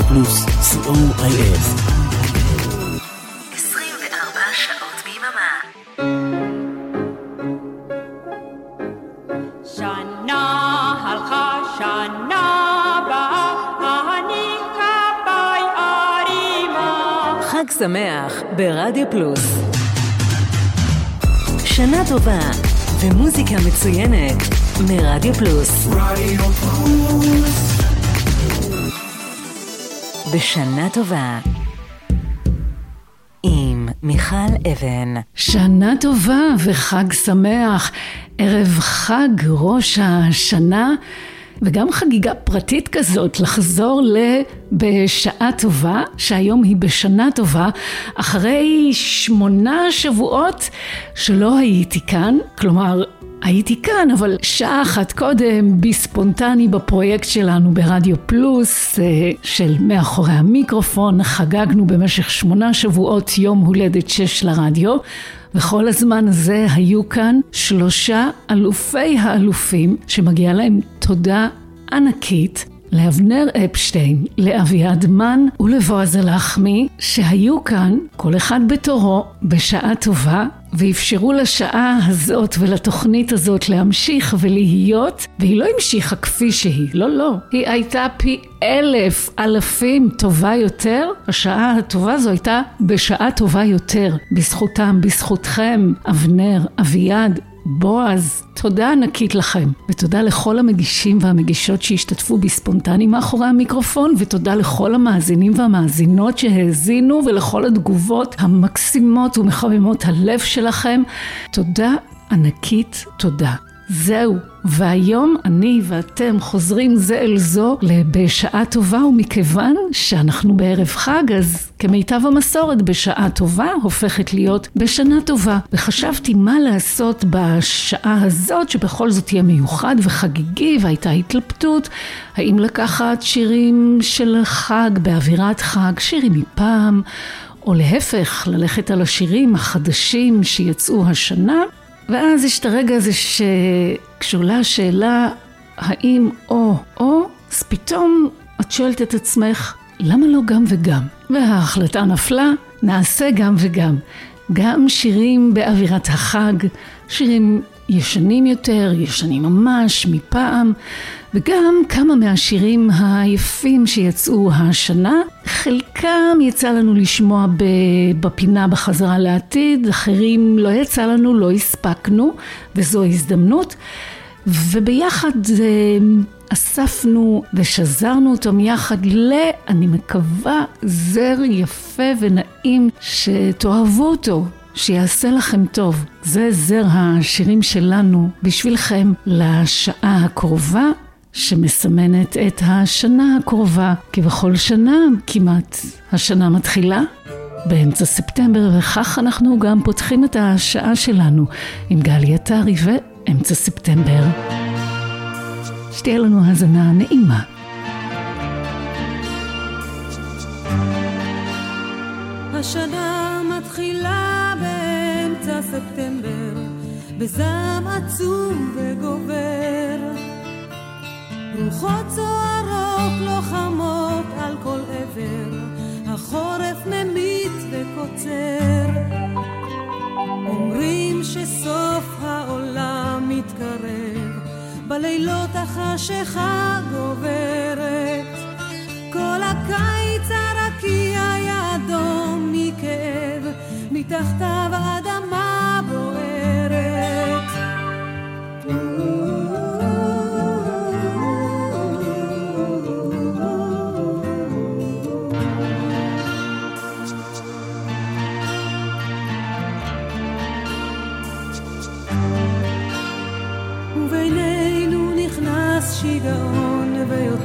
רדיו פלוס, co.il. 24 שעות ביממה. חג שמח ברדיו פלוס. שנה טובה ומוזיקה מצוינת מרדיו פלוס. רדיו פלוס. בשנה טובה עם מיכל אבן. שנה טובה וחג שמח, ערב חג ראש השנה וגם חגיגה פרטית כזאת לחזור לבשעה טובה, שהיום היא בשנה טובה, אחרי שמונה שבועות שלא הייתי כאן, כלומר הייתי כאן, אבל שעה אחת קודם, בי ספונטני בפרויקט שלנו ברדיו פלוס, אה, של מאחורי המיקרופון, חגגנו במשך שמונה שבועות יום הולדת שש לרדיו, וכל הזמן הזה היו כאן שלושה אלופי האלופים, שמגיעה להם תודה ענקית. לאבנר אפשטיין, לאביעד מן ולבועז הלחמי, שהיו כאן, כל אחד בתורו, בשעה טובה, ואפשרו לשעה הזאת ולתוכנית הזאת להמשיך ולהיות, והיא לא המשיכה כפי שהיא, לא, לא. היא הייתה פי אלף אלפים טובה יותר. השעה הטובה הזו הייתה בשעה טובה יותר. בזכותם, בזכותכם, אבנר, אביעד, בועז, תודה ענקית לכם, ותודה לכל המגישים והמגישות שהשתתפו בספונטני מאחורי המיקרופון, ותודה לכל המאזינים והמאזינות שהאזינו, ולכל התגובות המקסימות ומחממות הלב שלכם. תודה ענקית, תודה. זהו, והיום אני ואתם חוזרים זה אל זו בשעה טובה, ומכיוון שאנחנו בערב חג, אז כמיטב המסורת בשעה טובה הופכת להיות בשנה טובה. וחשבתי מה לעשות בשעה הזאת, שבכל זאת יהיה מיוחד וחגיגי, והייתה התלבטות, האם לקחת שירים של חג, באווירת חג, שירים מפעם, או להפך, ללכת על השירים החדשים שיצאו השנה. ואז יש את הרגע הזה שכשעולה השאלה האם או או, אז פתאום את שואלת את עצמך, למה לא גם וגם? וההחלטה נפלה, נעשה גם וגם. גם שירים באווירת החג, שירים ישנים יותר, ישנים ממש, מפעם, וגם כמה מהשירים היפים שיצאו השנה. חלקם יצא לנו לשמוע בפינה בחזרה לעתיד, אחרים לא יצא לנו, לא הספקנו, וזו הזדמנות. וביחד אספנו ושזרנו אותם יחד ל, אני מקווה, זר יפה ונעים שתאהבו אותו. שיעשה לכם טוב. זה זר השירים שלנו בשבילכם לשעה הקרובה שמסמנת את השנה הקרובה, כי בכל שנה כמעט השנה מתחילה באמצע ספטמבר, וכך אנחנו גם פותחים את השעה שלנו עם גלי עטרי ואמצע ספטמבר. שתהיה לנו האזנה נעימה. השנה מתחילה באמצע ספטמבר, בזעם עצום וגובר. רוחות סוערות לוחמות על כל עבר, החורף ממיט וקוצר. אומרים שסוף העולם מתקרב, בלילות החשיכה גוברת. כל הקיץ הרקיע היה אדום מכאב, מתחתיו האדמה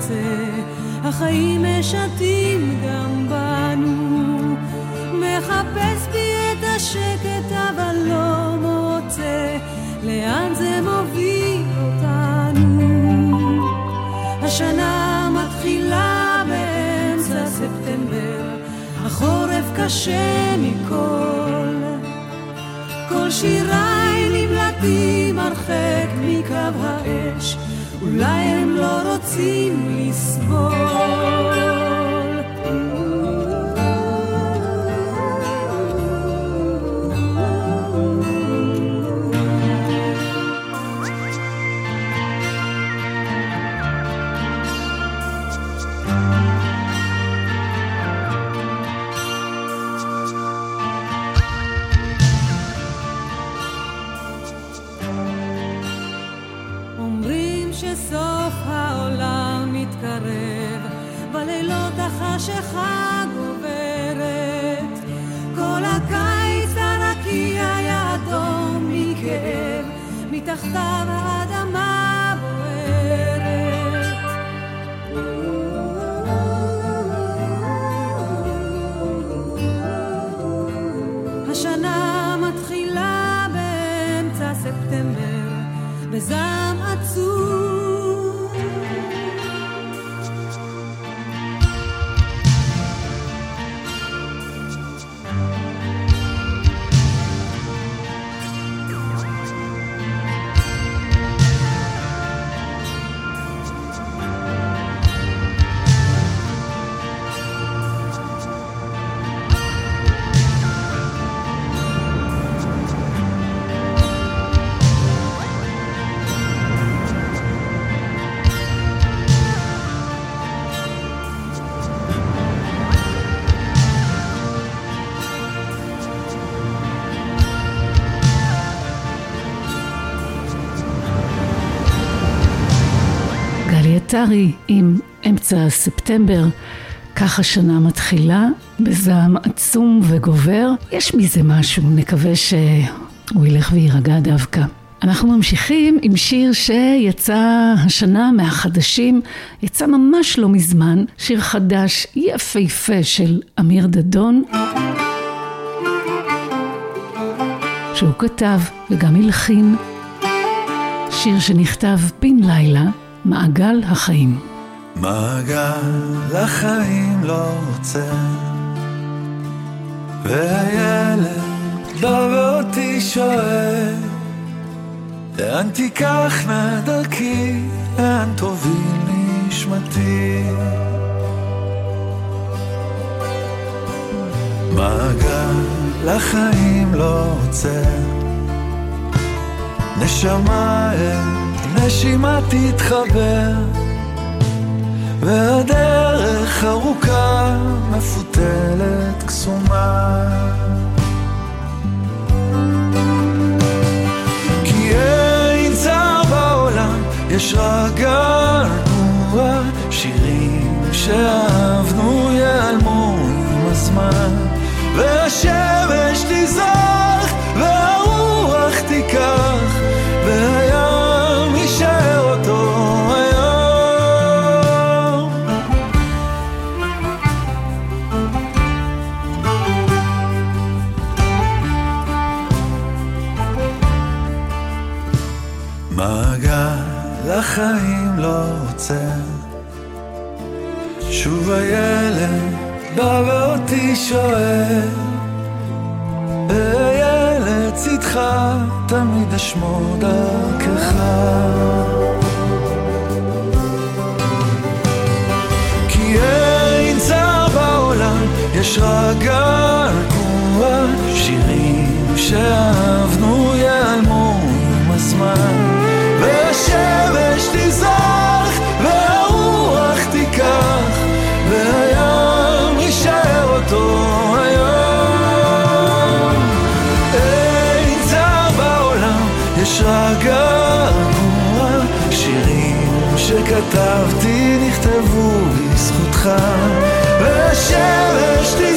ויוצא, החיים משתים גם בנו. מחפש בי את השקט אבל לא מוצא, לאן זה מוביל אותנו? השנה מתחילה באמצע ספטמבר, החורף קשה מכל. כל שיריי נמלטים הרחק מקו האש, אולי הם לא רוצים לסבול. החשיכה גוברת. כל הקיץ הרקיע היה אדום מכאב, מתחתיו עטרי עם אמצע ספטמבר, כך השנה מתחילה, בזעם עצום וגובר. יש מזה משהו, נקווה שהוא ילך ויירגע דווקא. אנחנו ממשיכים עם שיר שיצא השנה מהחדשים, יצא ממש לא מזמן, שיר חדש יפהפה של אמיר דדון, שהוא כתב וגם הלחין, שיר שנכתב בן לילה, מעגל החיים. מעגל החיים לא עוצר והילד בא ואותי שואל לאן תיקח דרכי, לאן תוביל נשמתי מעגל החיים לא עוצר נשמה אל נשימה תתחבר והדרך ארוכה, מפותלת, קסומה. כי אין צער בעולם, יש רק געגוע, שירים שאהבנו ייעלמו עם הזמן, והשמש תזרח, והרוח תיקח, החיים לא עוצר. שוב הילד בא ואותי שואל אהיה לצדך תמיד אשמור דרכך. כי אין צער בעולם יש רק געגוע. שירים שאהבנו ייעלמו עם הזמן תזרח והרוח תיקח והים יישאר אותו היום. אין צער בעולם יש רק געגוע שירים שכתבתי נכתבו בזכותך והשמש תזרח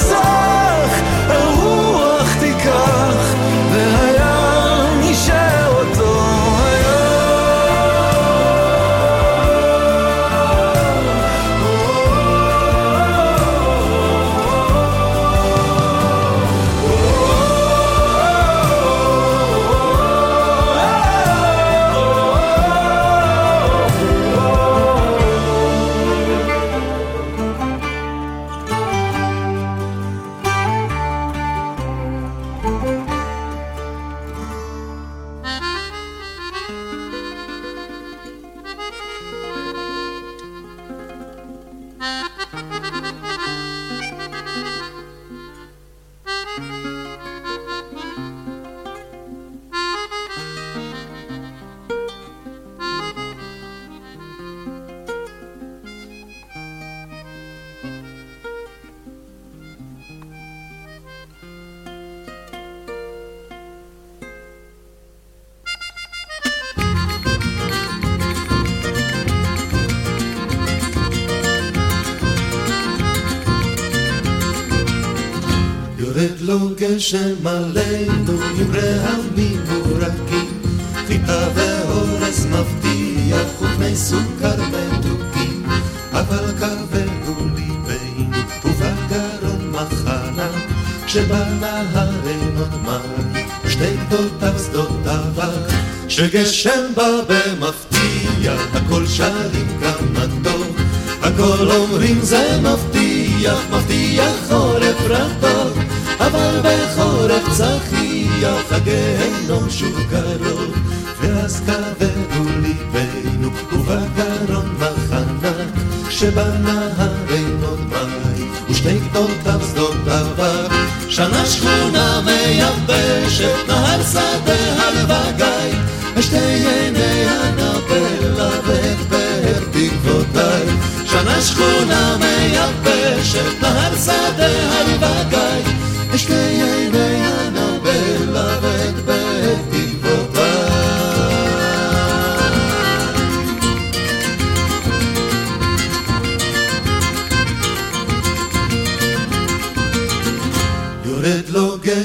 עלינו עם רעמים מורקים, חיטה ואורז מבטיח ופני סוכר מתוקים, אבל כבדו ליבנו ובגרון מחנה, כשבנהר אין עוד מים, שתי גדותיו שדות אבק, כשגשם בא במפתיע, הכל שרים טוב, הכל אומרים זה מבטיח, מבטיח חורף רטוב, אבל בחורף צחיח הגיהנום שוב קרוב, ואז כבדו ליבנו ובגרון מחנה, כשבנהר אין עוד מים, ושתי גדותיו שדות אבק, שנה שכונה מייבשת, נהר שדה הלבגי, ושתי עיני הנבלה ואת באר תקוותיי, שנה שכונה מייבשת, נהר שדה הלבגי, ושתי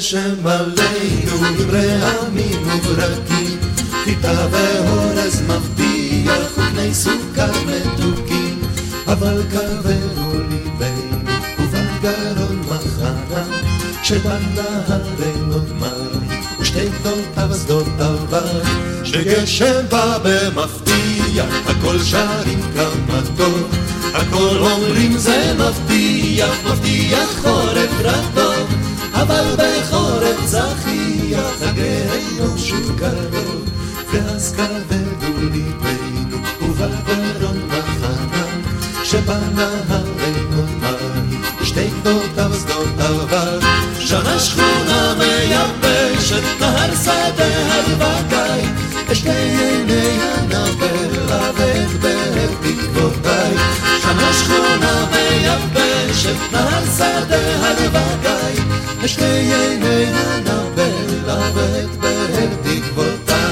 גשם עלינו רעמים וברקים, חיטה ואורז מבטיח ופני סוכר מתוקים, אבל כבדו ליבנו ובגרון מחנה, שבנהר אין עוד מים, ושתי גדותיו שדות אבק, שגשם בא במפתיע, הכל שרים כמה טוב, הכל אומרים זה מבטיח, מבטיח חורף רטוב, אבל בחורף צחיח הגיהנום שוב קרוב, ואז כבדו ליבנו ובגרון מחנה, שבנהר אין עוד מים, שתי גדותיו שדות אבק, שנה שכונה מייבשת, נהר שדה הלבגי, ושתי עיני הנבלה ואת באר תקוותיי, שנה שכונה מייבשת, נהר שדה הלבגי, ושתי עיני הנבלה ואת באר תקוותיי.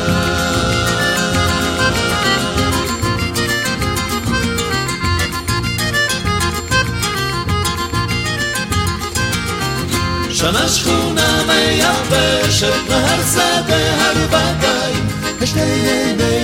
שנה שכונה מייבשת, נהר שדה הלבגי, ושתי עיני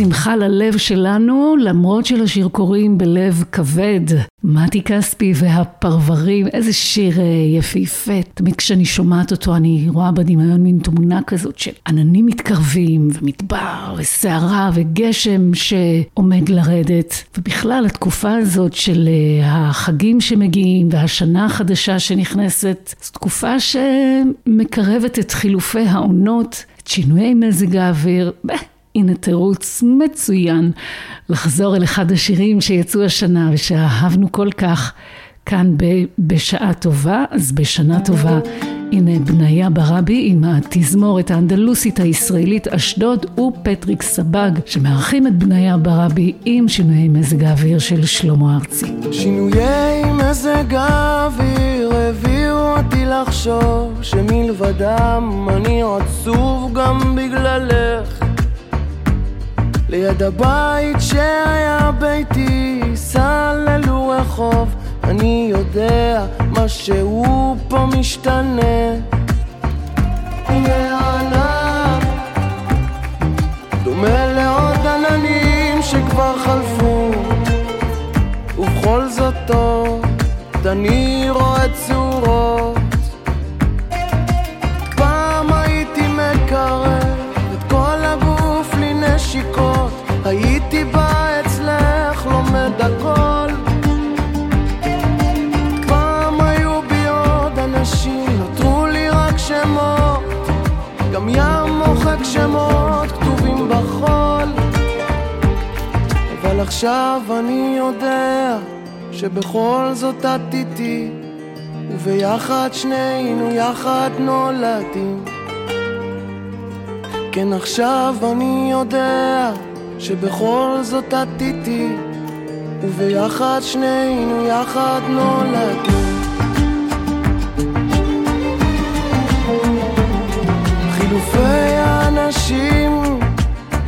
שמחה ללב שלנו, למרות שלשיר קוראים בלב כבד. מתי כספי והפרברים, איזה שיר אה, יפהפה. תמיד כשאני שומעת אותו אני רואה בדמיון מין תמונה כזאת של עננים מתקרבים, ומדבר, וסערה, וגשם שעומד לרדת. ובכלל, התקופה הזאת של אה, החגים שמגיעים, והשנה החדשה שנכנסת, זו תקופה שמקרבת את חילופי העונות, את שינויי מזג האוויר. הנה תירוץ מצוין לחזור אל אחד השירים שיצאו השנה ושאהבנו כל כך כאן ב- בשעה טובה, אז בשנה טובה הנה בניה ברבי עם התזמורת האנדלוסית הישראלית אשדוד ופטריק סבג שמארחים את בניה ברבי עם שינויי מזג האוויר של שלמה ארצי. שינויי מזג האוויר הביאו אותי לחשוב שמלבדם אני עצוב גם בגללך ליד הבית שהיה ביתי סללו רחוב אני יודע משהו פה משתנה. וענק דומה לעוד עננים שכבר חלפו. ובכל זאת עוד אני רואה צורות מוחק שמות כתובים בחול אבל עכשיו אני יודע שבכל זאת את איתי וביחד שנינו יחד נולדים כן עכשיו אני יודע שבכל זאת את איתי, וביחד שנינו יחד נולדים. חילופי האנשים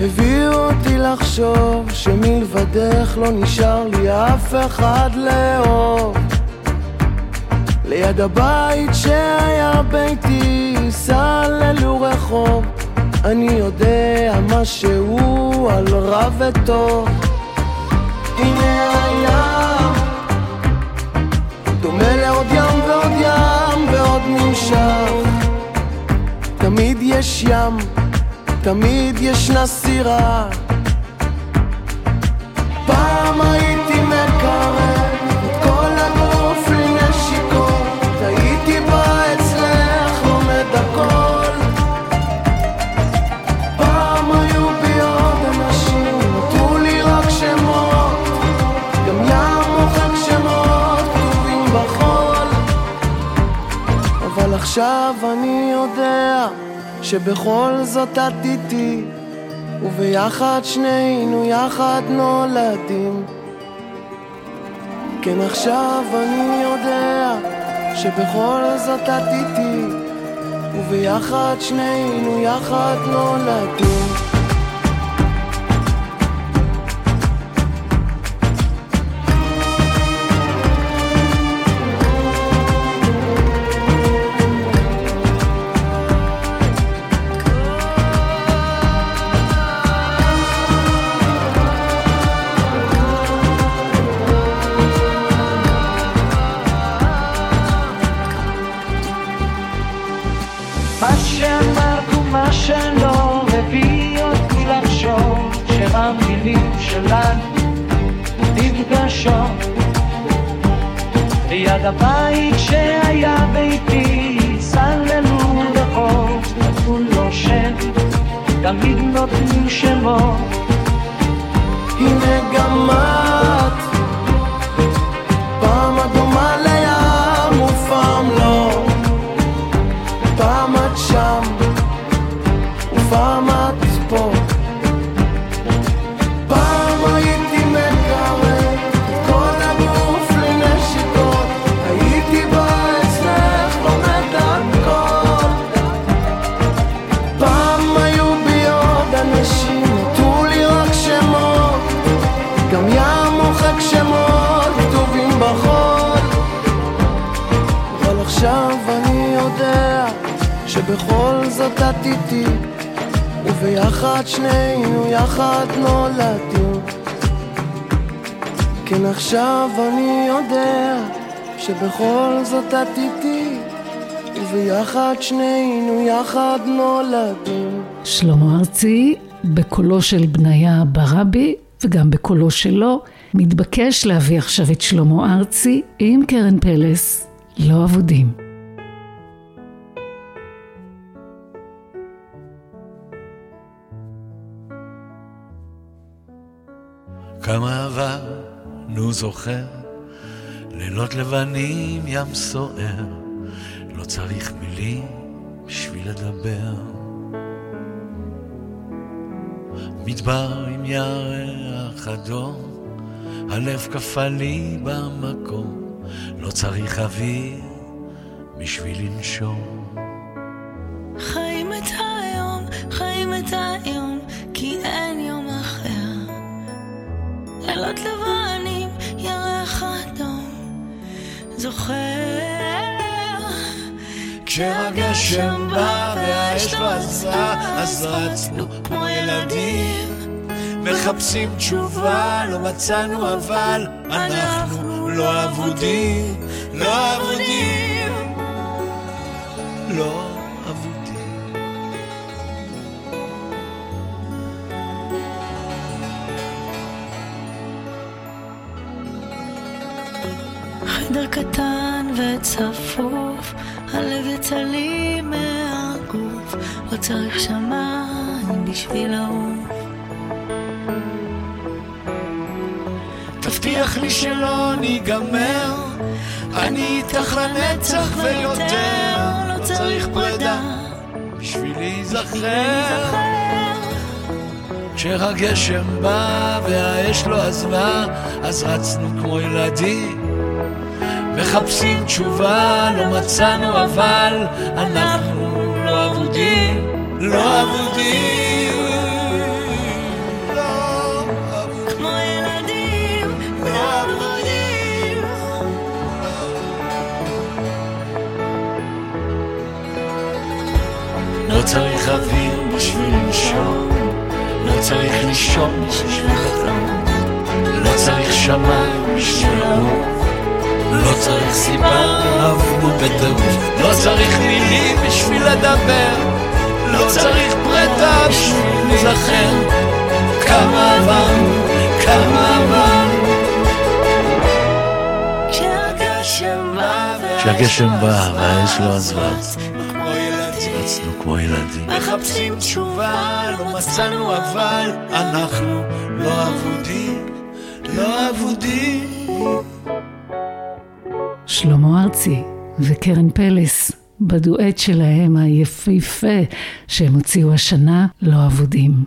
הביאו אותי לחשוב שמלבדך לא נשאר לי אף אחד לאהוב. ליד הבית שהיה ביתי, סללו רחוב, אני יודע משהו על רע וטוב. הנה הים, דומה לעוד ים ועוד ים ועוד נמשך. תמיד יש ים, תמיד ישנה סירה. פעם הייתי מקרב את כל הגוף לנשיקות, הייתי בא אצלך לומד הכל. פעם היו בי עוד אנשים, נותרו לי רק שמות, גם ים מוחק שמות כתובים בחול. אבל עכשיו אני יודע שבכל זאת את איתי, וביחד שנינו יחד נולדים. כן עכשיו אני יודע שבכל זאת את איתי, וביחד שנינו יחד נולדים. תמיד נותנים זאת את איתי וביחד שנינו יחד נולדים כן עכשיו אני יודע שבכל זאת את איתי וביחד שנינו יחד נולדים שלמה ארצי, בקולו של בניה ברבי וגם בקולו שלו, מתבקש להביא עכשיו את שלמה ארצי עם קרן פלס, לא אבודים. כמה עברנו זוכר, לילות לבנים ים סוער, לא צריך מילים בשביל לדבר. מדבר עם ירח אדום, הלב קפא לי במקום, לא צריך אוויר בשביל לנשום. זוכר. כשהגשם בא והאש לא עזרה, אז רצנו כמו ילדים. מחפשים תשובה, לא מצאנו אבל אנחנו לא אבודים, לא אבודים, לא קטן וצפוף, הלב יצא לי מהגוף, לא צריך שמיים בשביל לעוף. תבטיח לי שלא ניגמר, אני איתך לנצח ויותר, לא צריך פרידה בשביל להיזכר. כשהגשם בא והאש לא עזבה, אז רצנו כמו ילדים. מחפשים תשובה, לא מצאנו אבל, אנחנו לא אבודים, לא אבודים. לא אבודים. לא צריך אוויר בשביל לנשום, לא צריך לישון בשביל לחלום, לא צריך שמיים בשביל לאהוב, לא צריך סיבה, אהבנו בטעות, לא צריך מילים בשביל לדבר, לא צריך ברטה בשביל להילחם, כמה עברנו, כמה עברנו. כשהגשם בא והאש לא עזבה, רצנו כמו ילדים. מחפשים תשובה, לא מצאנו אבל. אנחנו לא אבודים, לא אבודים. שלמה ארצי וקרן פלס בדואט שלהם היפהפה שהם הוציאו השנה, לא אבודים.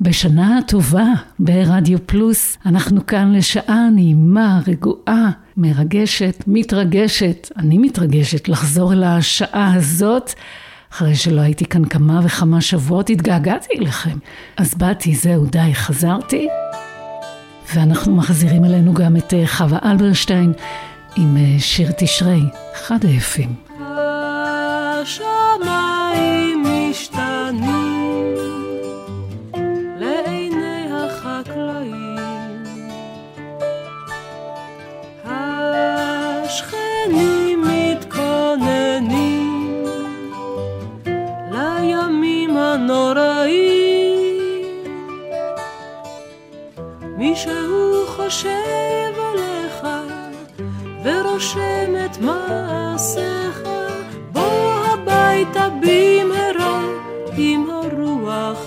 בשנה הטובה ברדיו פלוס, אנחנו כאן לשעה נעימה, רגועה, מרגשת, מתרגשת. אני מתרגשת לחזור אל השעה הזאת. אחרי שלא הייתי כאן כמה וכמה שבועות, התגעגעתי אליכם. אז באתי, זהו, די, חזרתי. ואנחנו מחזירים אלינו גם את אה, חווה אלברשטיין עם אה, שיר תשרי, אחד היפים. השמיים משתנים לעיני החקלאים. השכנים מתכוננים לימים הנוראים. מישהו חושב ורושם את מעשיך, בוא הביתה במהרה עם הרוח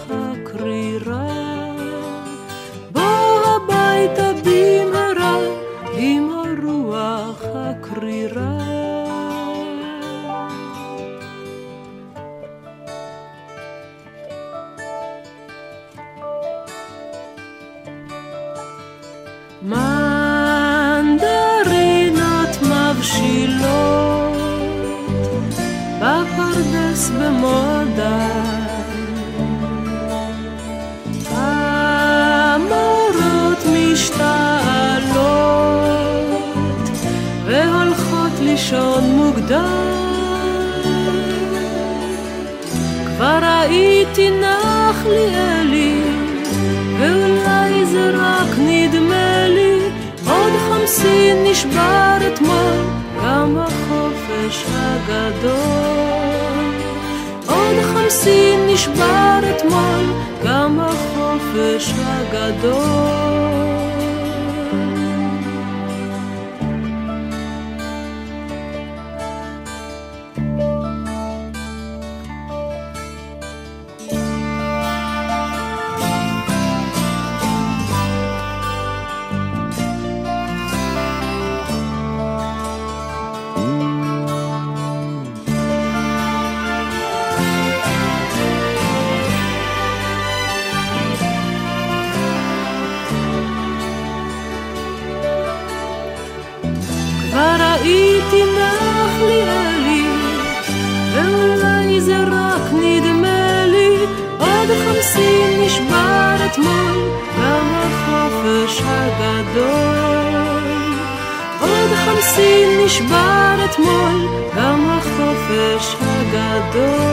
good.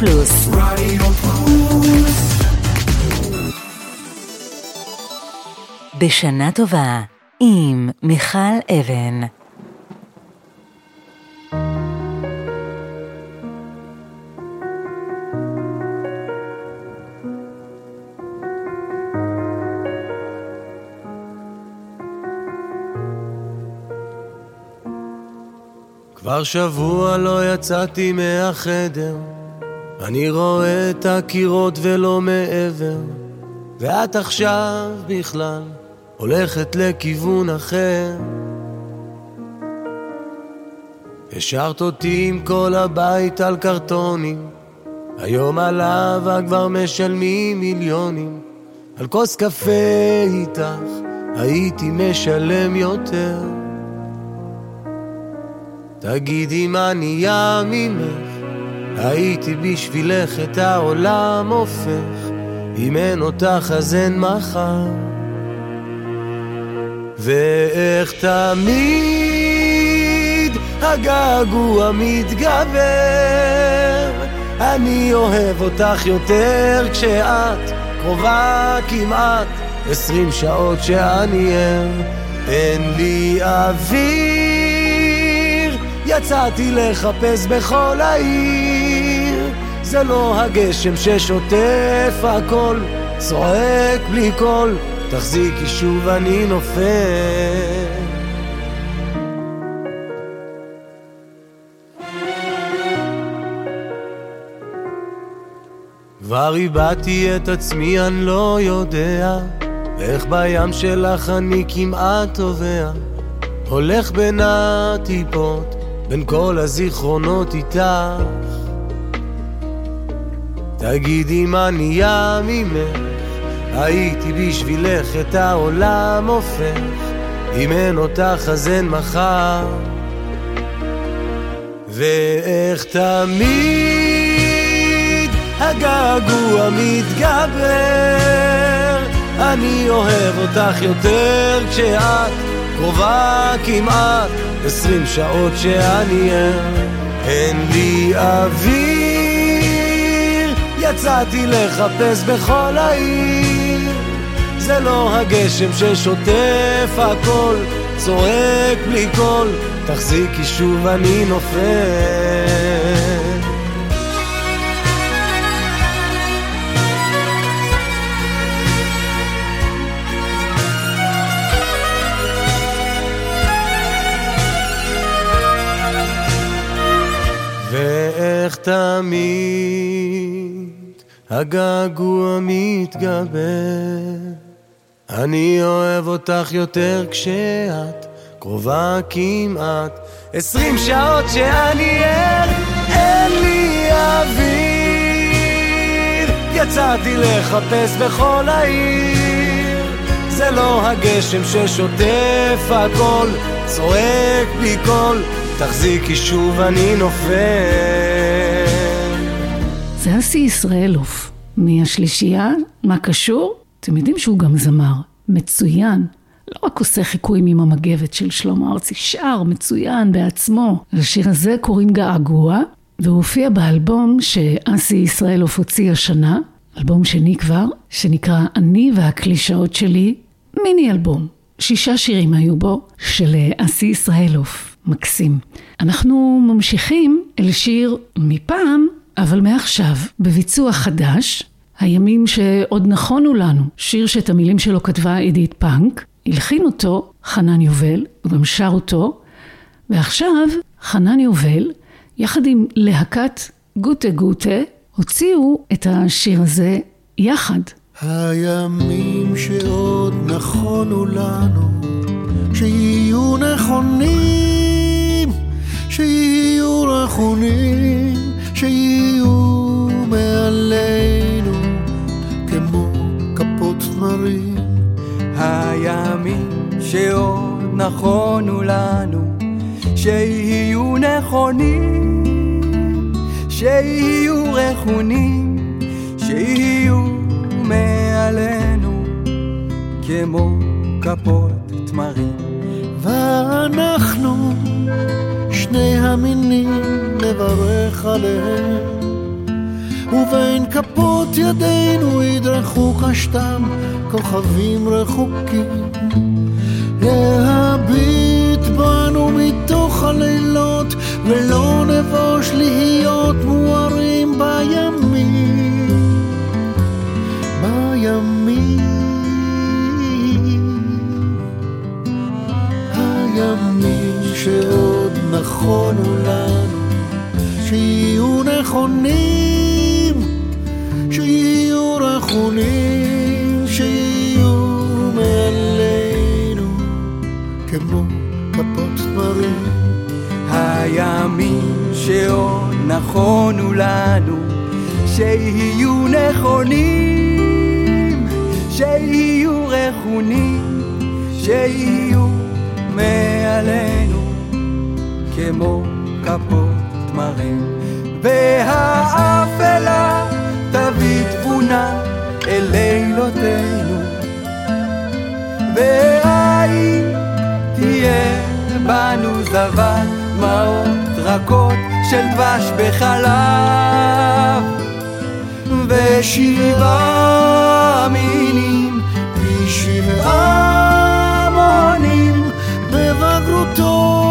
פלוס. בשנה טובה עם מיכל אבן. כבר שבוע לא יצאתי מהחדר, אני רואה את הקירות ולא מעבר, ואת עכשיו בכלל הולכת לכיוון אחר. השארת אותי עם כל הבית על קרטונים, היום על אהבה כבר משלמים מיליונים, על כוס קפה איתך הייתי משלם יותר. תגידי מה נהיה ממך, הייתי בשבילך את העולם הופך, אם אין אותך אז אין מחר. ואיך תמיד הגעגוע מתגבר, אני אוהב אותך יותר כשאת קרובה כמעט עשרים שעות שאני ער, אין לי אוויר, יצאתי לחפש בכל העיר, זה לא הגשם ששוטף הכל, צועק בלי קול, תחזיקי שוב אני נופל. כבר איבדתי את עצמי, אני לא יודע איך בים שלך אני כמעט טובע הולך בין הטיפות, בין כל הזיכרונות איתך תגידי מה נהיה ממך. הייתי בשבילך את העולם הופך. אם אין אותך אז אין מחר. ואיך תמיד הגעגוע מתגבר. אני אוהב אותך יותר כשאת קרובה כמעט עשרים שעות שאני ער אין לי אוויר יצאתי לחפש בכל העיר. זה לא הגשם ששוטף הכל צועק בלי קול תחזיקי שוב אני נופל. ואיך תמיד הגעגוע מתגבר. אני אוהב אותך יותר כשאת קרובה כמעט. עשרים שעות שאני ער אין לי אוויר. יצאתי לחפש בכל העיר. זה לא הגשם ששוטף הכל צועק בלי קול. תחזיקי שוב אני נופל זה אסי ישראלוף, מהשלישייה, מה קשור? אתם יודעים שהוא גם זמר, מצוין. לא רק עושה חיקויים עם המגבת של שלמה ארצי, שר מצוין בעצמו. לשיר הזה קוראים געגוע, והוא הופיע באלבום שאסי ישראלוף הוציא השנה, אלבום שני כבר, שנקרא אני והקלישאות שלי, מיני אלבום. שישה שירים היו בו, של אסי ישראלוף, מקסים. אנחנו ממשיכים אל שיר מפעם, אבל מעכשיו, בביצוע חדש, הימים שעוד נכונו לנו, שיר שאת המילים שלו כתבה עידית פאנק, הלחין אותו חנן יובל, הוא גם שר אותו, ועכשיו חנן יובל, יחד עם להקת גוטה גוטה, הוציאו את השיר הזה יחד. הימים שעוד נכונו לנו, שיהיו נכונים, שיהיו רכונים, שיהיו מעלינו, כמו כפות תמרים. הימים שעוד נכונו לנו, שיהיו נכונים, שיהיו רכונים, שיהיו מעלינו, כמו כפות תמרים. ואנחנו, שני המינים, נברך עליהם. ובין כפות ידינו ידרכו קשתם כוכבים רחוקים. להביט בנו מתוך הלילות, ולא נבוש להיות מוארים בימים. בימים. הימים שעוד נכונו לנו, שיהיו נכונים, שיהיו רכונים, שיהיו מעלינו, כמו כפות תמרים. הימים שעוד נכונו לנו, שיהיו נכונים, שיהיו רכונים, שיהיו מעלינו, כמו תמרים. והאפלה תביא תבונה אל לילותינו, והאם תהיה בנו זבת דמעות רכות של דבש בחלב ושבעה מינים משבעה מונים בבגרותו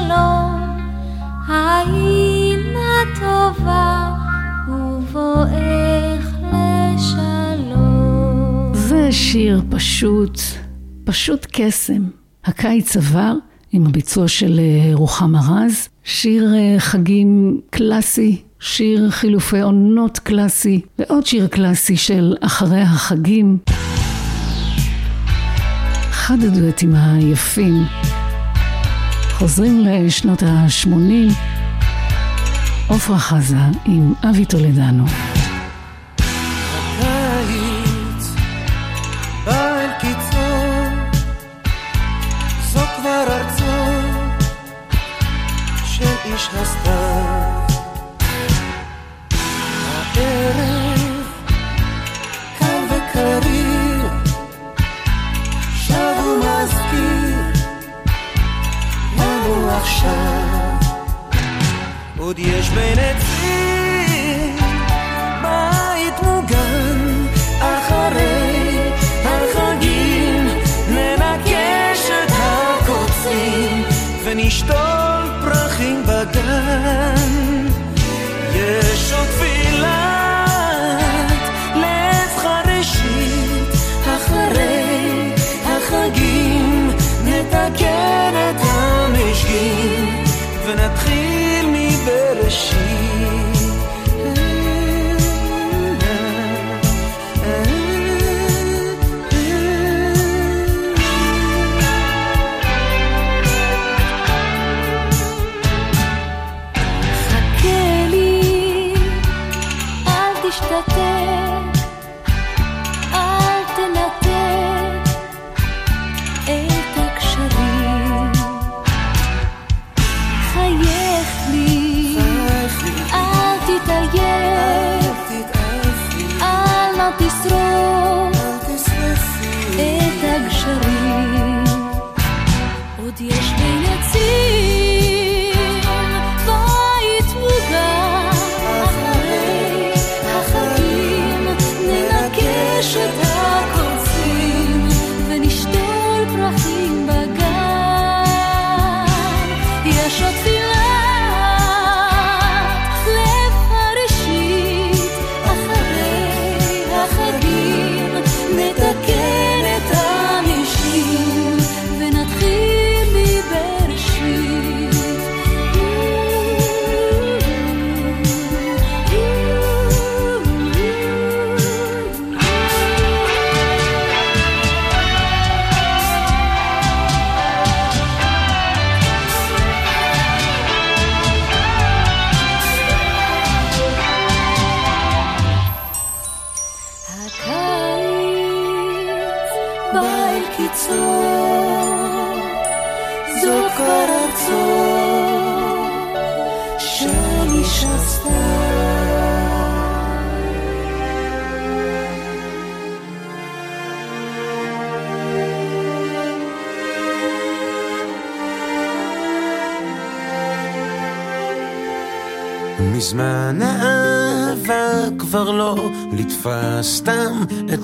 לשלום, הינה טובה ובואך לשלום. זה שיר פשוט, פשוט קסם. הקיץ עבר עם הביצוע של אה, רוחמה רז, שיר אה, חגים קלאסי, שיר חילופי עונות קלאסי, ועוד שיר קלאסי של אחרי החגים. אחד הדואטים היפים. חוזרים לשנות ה-80, עפרה חזה עם אבי טולדנו. איש הסתיו. הערב עכשיו. עוד יש בין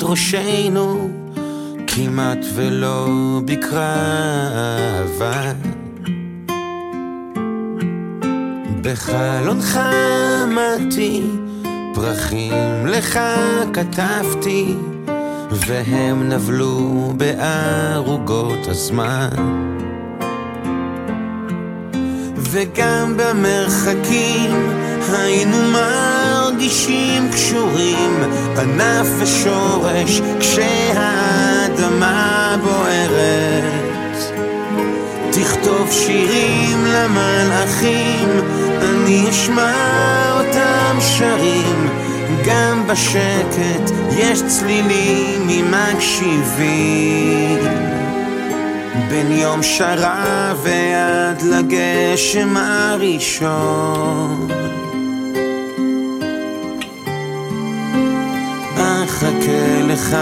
ראשנו, כמעט ולא ביקרה אהבה. בחלונך עמדתי, פרחים לך כתבתי, והם נבלו בערוגות הזמן. וגם במרחקים היינו מרגישים קשורים, ענף ושורש, כשהאדמה בוערת. תכתוב שירים למלאכים, אני אשמע אותם שרים, גם בשקט יש צלילים ממקשיבים. בין יום שרה ועד לגשם הראשון אחכה לך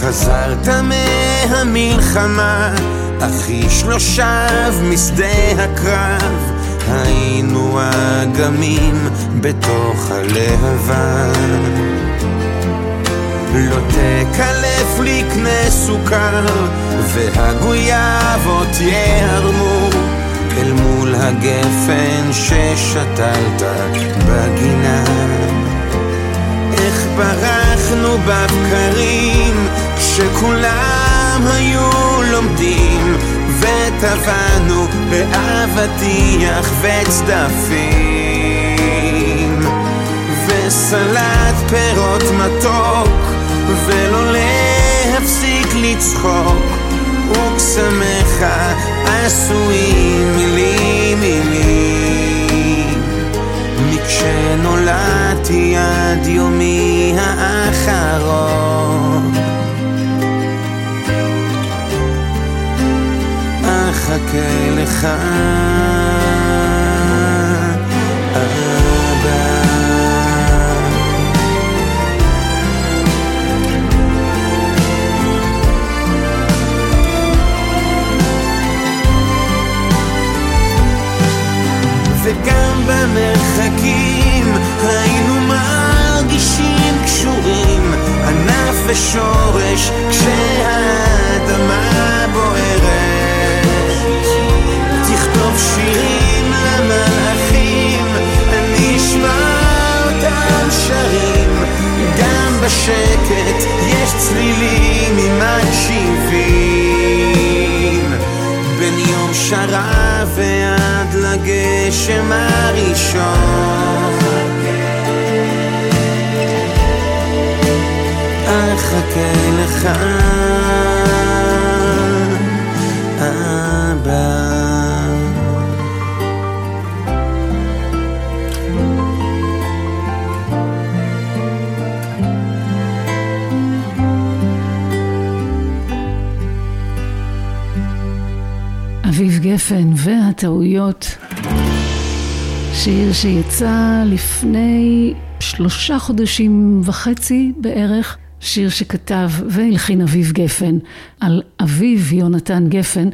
חזרת מהמלחמה, לא שב משדה הקרב. היינו אגמים בתוך הלהבה. לא תקלף לי קנה סוכר, והגויאבות ייערמו אל מול הגפן ששתלת בגינה. איך ברחנו בבקרים כשכולם היו לומדים וטבענו באבטיח וצדפים. וסלט פירות מתוק ולא להפסיק לצחוק. וקסמיך עשויים מילים מילים. מכשנולדתי עד יומי האחרון אחכה לך. וגם במרחקים היינו מרגישים קשורים ענף ושורש כשהאדמה בוערת בשקט יש צלילים ממקשיבים בין יום שרה ועד לגשם הראשון. אחכה לך גפן והטעויות, שיר שיצא לפני שלושה חודשים וחצי בערך, שיר שכתב והלחין אביב גפן על אביו יונתן גפן,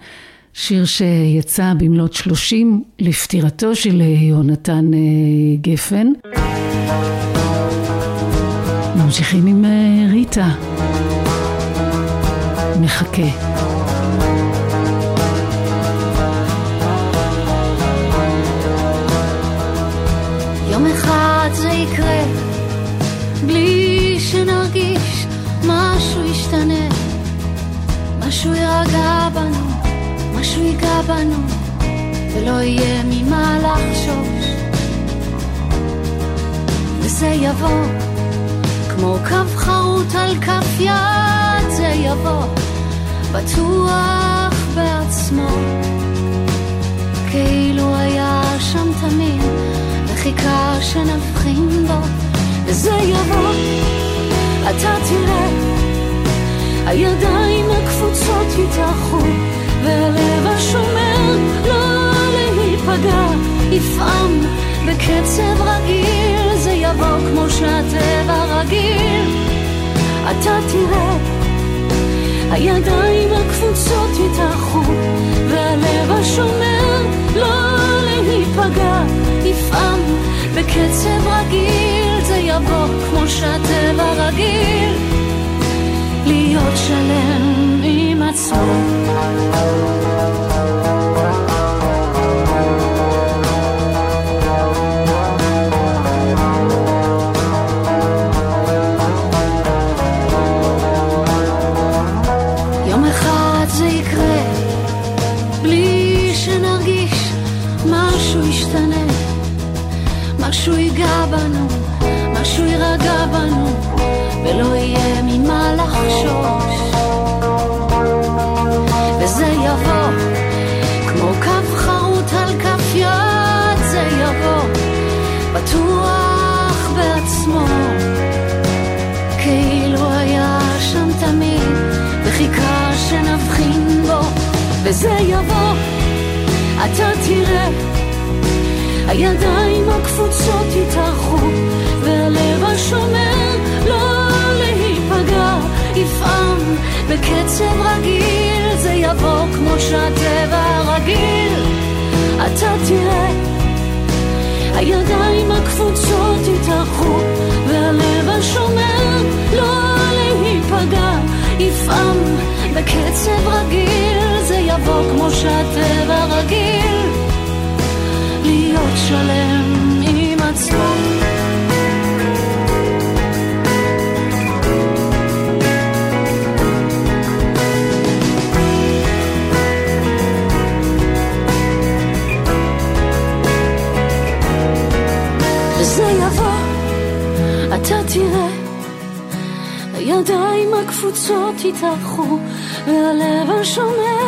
שיר שיצא במלאת שלושים לפטירתו של יונתן אה, גפן. ממשיכים עם אה, ריטה. מחכה. אחד זה יקרה, בלי שנרגיש משהו ישתנה, משהו יירגע בנו, משהו ייגע בנו, ולא יהיה ממה לחשוש. וזה יבוא כמו קו חרוט על כף יד. בטוח בעצמו, כאילו היה שם תמיד, וחיכה שנבחין בו, וזה יבוא, אתה תראה, הידיים הקפוצות יתאחו, והלב השומר לא להיפגע, יפעם בקצב רגיל, זה יבוא כמו שהטבע רגיל, אתה תראה הידיים הקפוצות יתאחו, והלב השומר לא להיפגע, יפעם בקצב רגיל, זה יבוא כמו שהטבע רגיל, להיות שלם עם עצמו. וזה יבוא, אתה תראה, הידיים הקפוצות יתארחו, והלב השומר לא להיפגע, יפעם בקצב רגיל, זה יבוא כמו שהטבע רגיל, אתה תראה, הידיים הקפוצות יתארחו, והלב השומר לא להיפגע, יפעם בקצב רגיל, זה יבוא כמו שהטבע רגיל, להיות שלם עם עצמו. אתה תראה, הידיים הקפוצות יתארחו, והלב השומר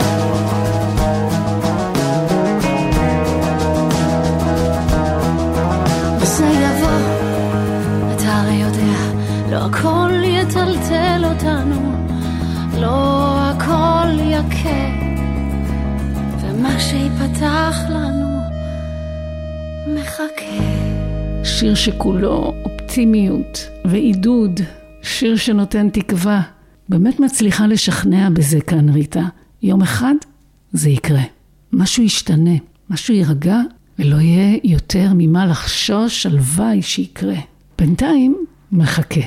ומה שיפתח לנו מחכה. שיר שכולו אופטימיות ועידוד, שיר שנותן תקווה. באמת מצליחה לשכנע בזה כאן, ריטה. יום אחד זה יקרה. משהו ישתנה, משהו יירגע, ולא יהיה יותר ממה לחשוש, הלוואי שיקרה. בינתיים, מחכה.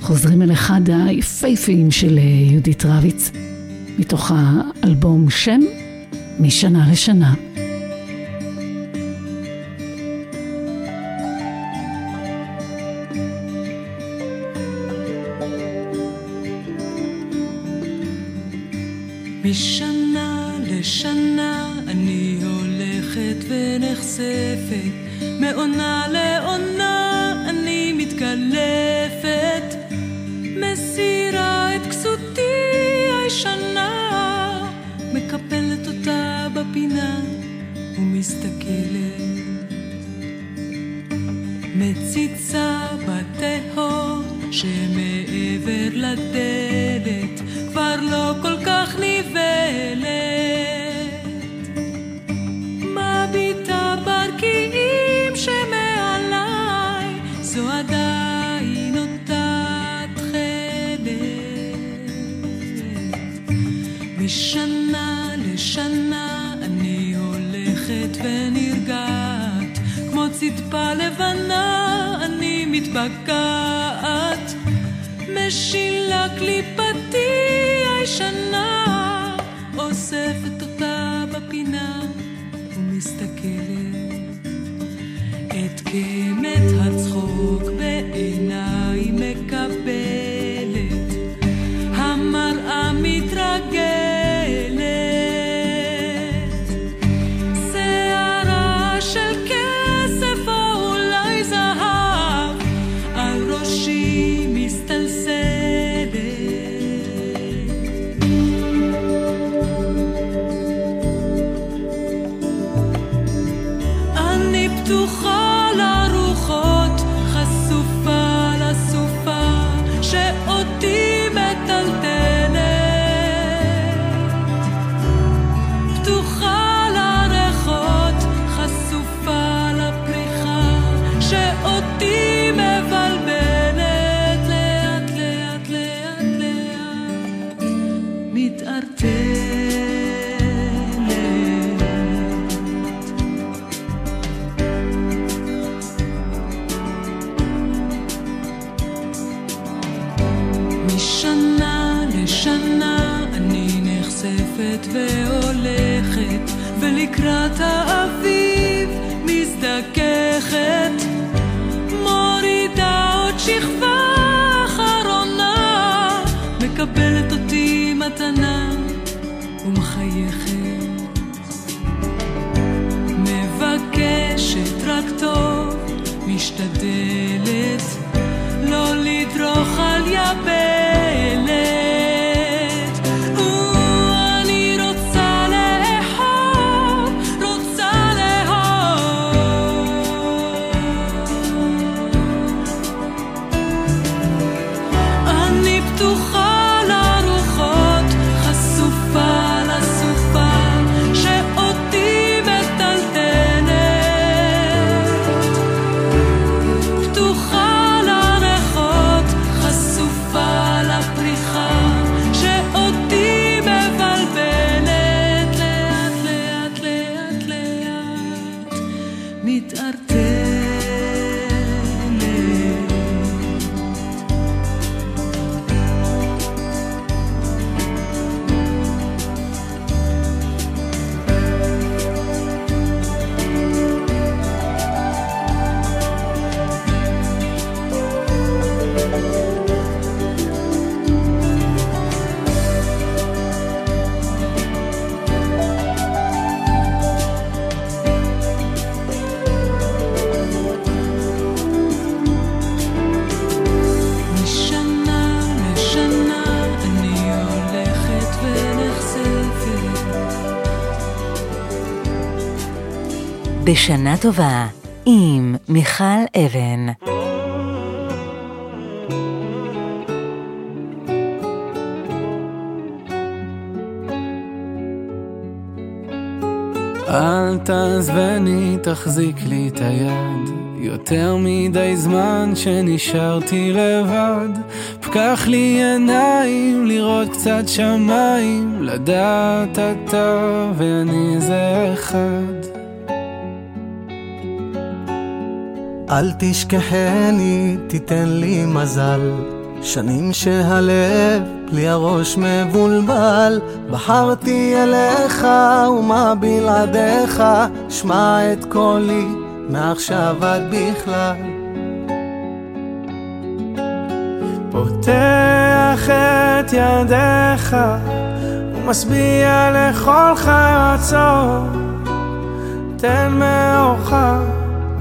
חוזרים אל אחד היפהפיים של יהודית רביץ, מתוך האלבום שם, משנה לשנה. משנה לשנה אני הולכת ונחשפת, מעונה לעונה ומסתכלת. מתבקעת, משילה קליפתי הישנה, אוספת אותה בפינה ומסתכלת את כמ... בשנה טובה עם מיכל אבן. אל תעזבני, תחזיק לי את היד. יותר מדי זמן שנשארתי לבד. פקח לי עיניים, לראות קצת שמיים. לדעת אתה ואני זה אחד. אל תשכחני, תיתן לי מזל. שנים שהלב בלי הראש מבולבל. בחרתי אליך ומה בלעדיך, שמע את קולי מעכשיו עד בכלל. פותח את ידיך ומשביע לכל חרצון. תן מאורך,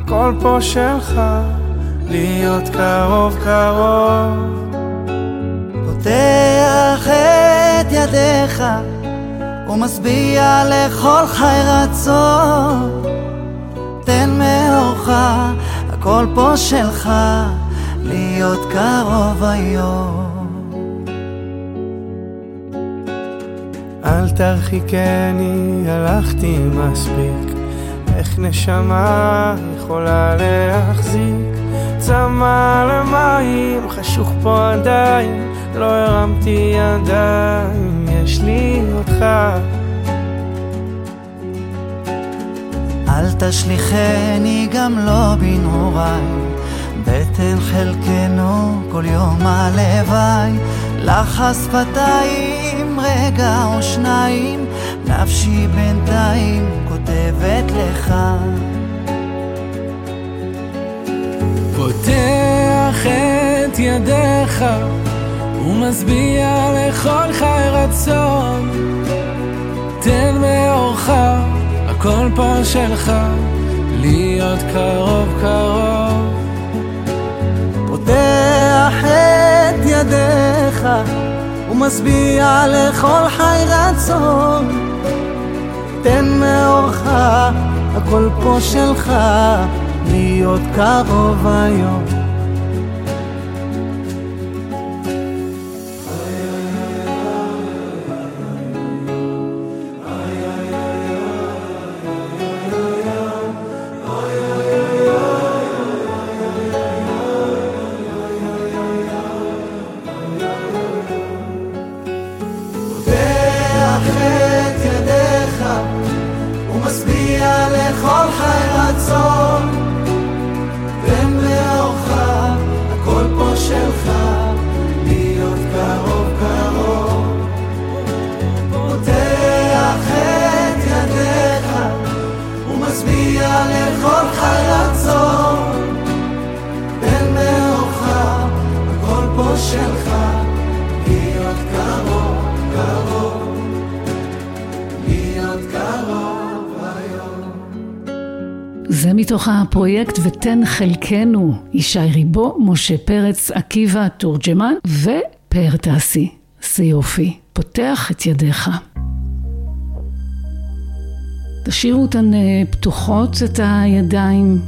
הכל פה שלך, להיות קרוב קרוב. פותח את ידיך ומשביע לכל חי רצון. תן מאורך, הכל פה שלך, להיות קרוב היום. אל תרחיקני, הלכתי מספיק. איך נשמה יכולה להחזיק? צמא למים, חשוך פה עדיין, לא הרמתי ידיים, יש לי אותך. אל תשליכני גם לא בנעוריי, בטן חלקנו כל יום הלוואי, לך השפתיים רגע או שניים, נפשי בינתיים כותבת לך. פותח את ידיך ומשביע לכל חי רצון. תן מאורך, הכל פה שלך, להיות קרוב קרוב. פותח את ידיך ומשביע לכל חי רצון. תן מאורך, הכל פה שלך, להיות קרוב היום. הפרויקט ותן חלקנו, ישי ריבו, משה פרץ, עקיבא תורג'מן ופאר תעשי. יופי. פותח את ידיך. תשאירו אותן אה, פתוחות את הידיים,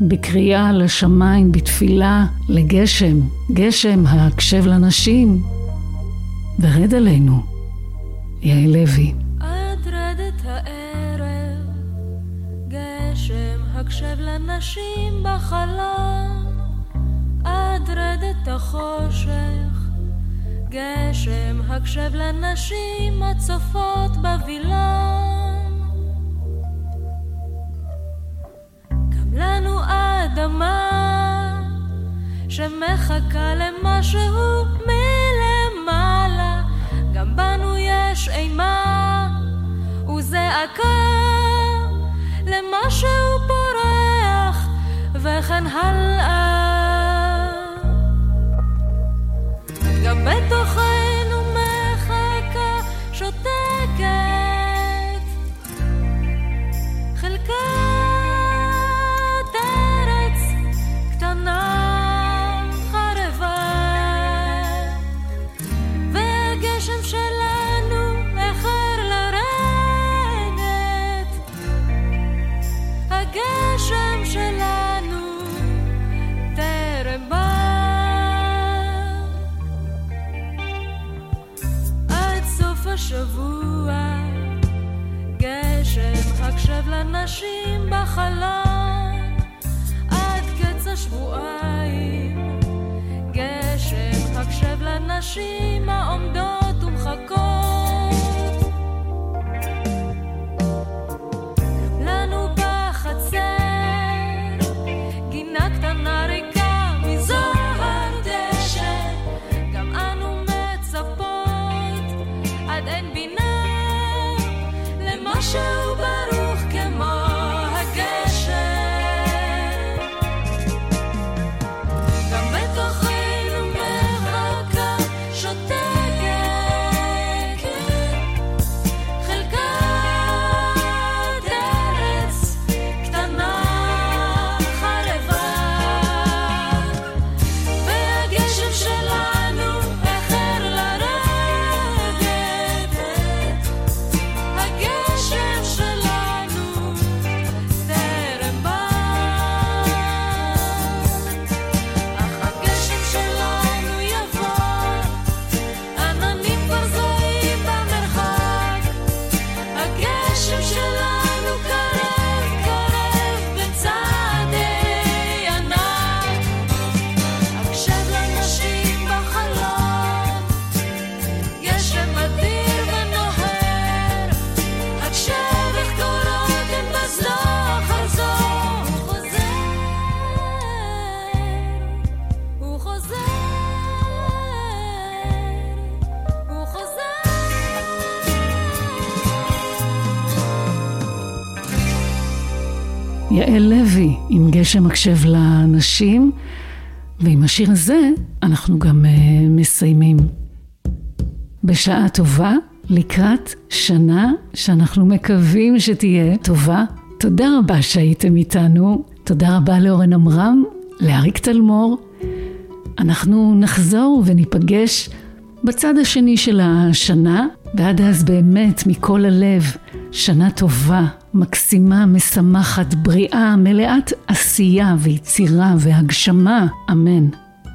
בקריאה לשמיים, בתפילה לגשם, גשם הקשב לנשים, ורד עלינו. יעל לוי. הקשב לנשים בחלום, עד רדת החושך, גשם הקשב לנשים הצופות בווילון. גם לנו אדמה שמחכה למשהו מלמעלה, גם בנו יש אימה וזעקה למשהו פורח וכן הלאה. גם בתוכנו יעל לוי עם גשם מקשב לנשים, ועם השיר הזה אנחנו גם uh, מסיימים. בשעה טובה, לקראת שנה שאנחנו מקווים שתהיה טובה. תודה רבה שהייתם איתנו, תודה רבה לאורן עמרם, לאריק תלמור. אנחנו נחזור וניפגש בצד השני של השנה, ועד אז באמת מכל הלב, שנה טובה, מקסימה, משמחת, בריאה, מלאת עשייה ויצירה והגשמה, אמן.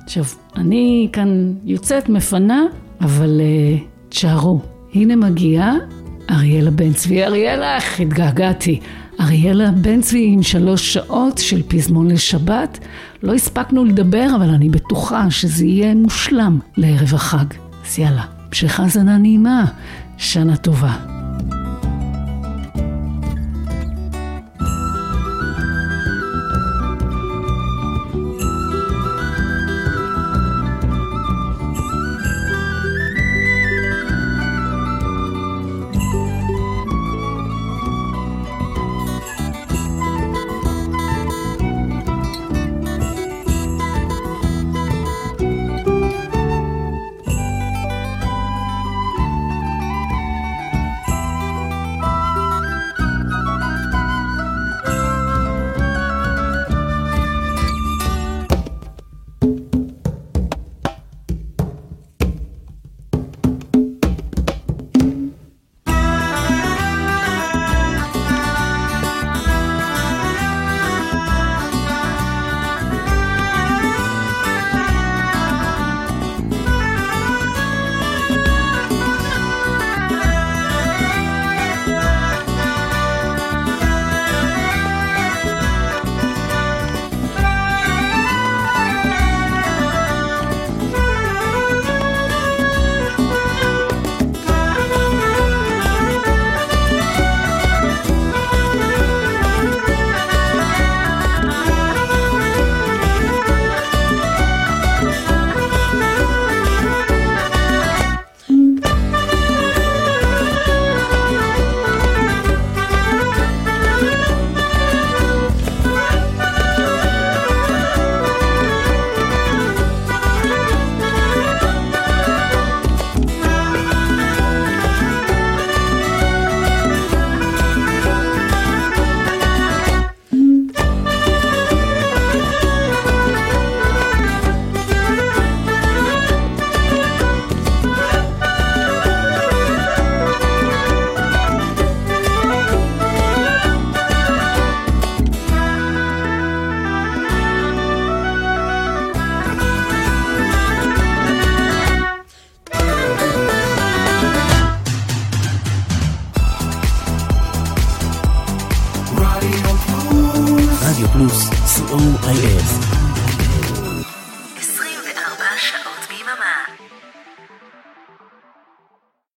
עכשיו, אני כאן יוצאת מפנה, אבל uh, תשארו. הנה מגיעה אריאלה בן צבי. אריאלה, איך התגעגעתי. אריאלה בן צבי עם שלוש שעות של פזמון לשבת. לא הספקנו לדבר, אבל אני בטוחה שזה יהיה מושלם לערב החג. אז יאללה, המשך האזנה נעימה, שנה טובה.